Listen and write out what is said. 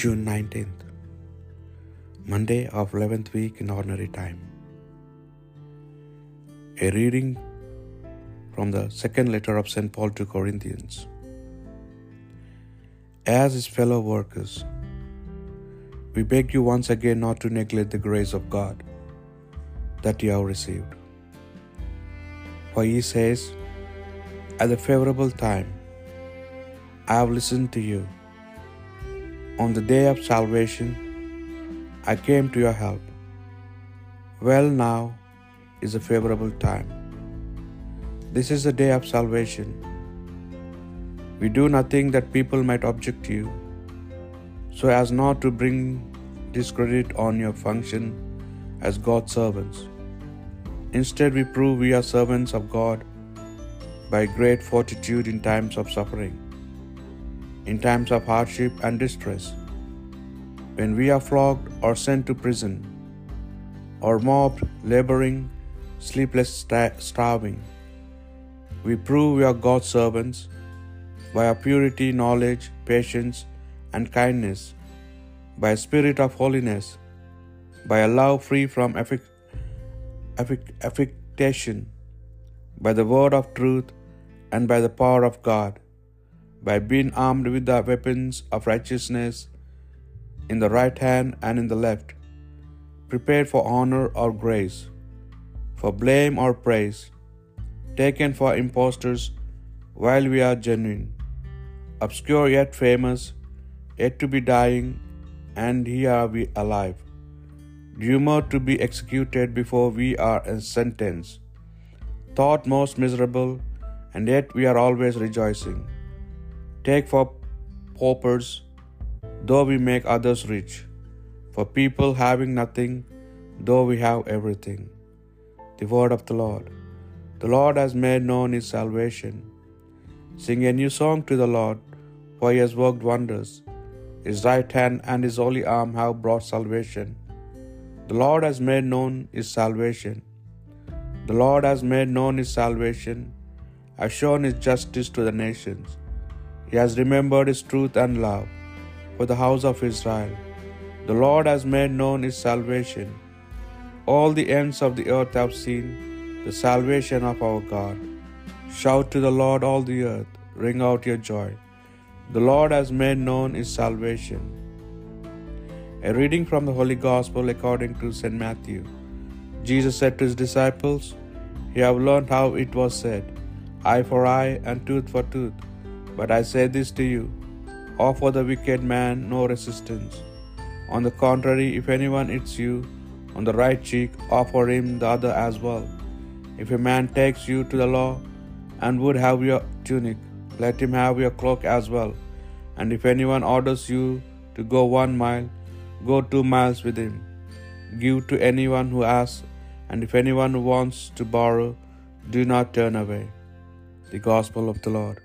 June 19th, Monday of 11th week in Ordinary Time. A reading from the second letter of St. Paul to Corinthians. As his fellow workers, we beg you once again not to neglect the grace of God that you have received. For he says, At the favorable time, I have listened to you. On the day of salvation, I came to your help. Well, now is a favorable time. This is the day of salvation. We do nothing that people might object to you, so as not to bring discredit on your function as God's servants. Instead, we prove we are servants of God by great fortitude in times of suffering, in times of hardship and distress, when we are flogged or sent to prison, or mobbed, laboring, sleepless, sta- starving. We prove we are God's servants by our purity, knowledge, patience, and kindness, by a spirit of holiness, by a love free from affic- affic- affectation, by the word of truth, and by the power of God, by being armed with the weapons of righteousness in the right hand and in the left, prepared for honor or grace, for blame or praise, taken for impostors while we are genuine, obscure yet famous, yet to be dying, and here we alive, doomed to be executed before we are sentenced, thought most miserable, and yet we are always rejoicing. Take for paupers, though we make others rich, for people having nothing, though we have everything. The word of the Lord. The Lord has made known his salvation. Sing a new song to the Lord, for he has worked wonders. His right hand and his holy arm have brought salvation. The Lord has made known his salvation. The Lord has made known his salvation, has shown his justice to the nations. He has remembered his truth and love for the house of Israel. The Lord has made known his salvation. All the ends of the earth have seen the salvation of our God. Shout to the Lord, all the earth, ring out your joy. The Lord has made known his salvation. A reading from the Holy Gospel according to St. Matthew. Jesus said to his disciples, You have learned how it was said, Eye for eye and tooth for tooth. But I say this to you offer the wicked man no resistance. On the contrary, if anyone hits you on the right cheek, offer him the other as well. If a man takes you to the law and would have your tunic, let him have your cloak as well. And if anyone orders you to go one mile, go two miles with him. Give to anyone who asks, and if anyone wants to borrow, do not turn away. The Gospel of the Lord.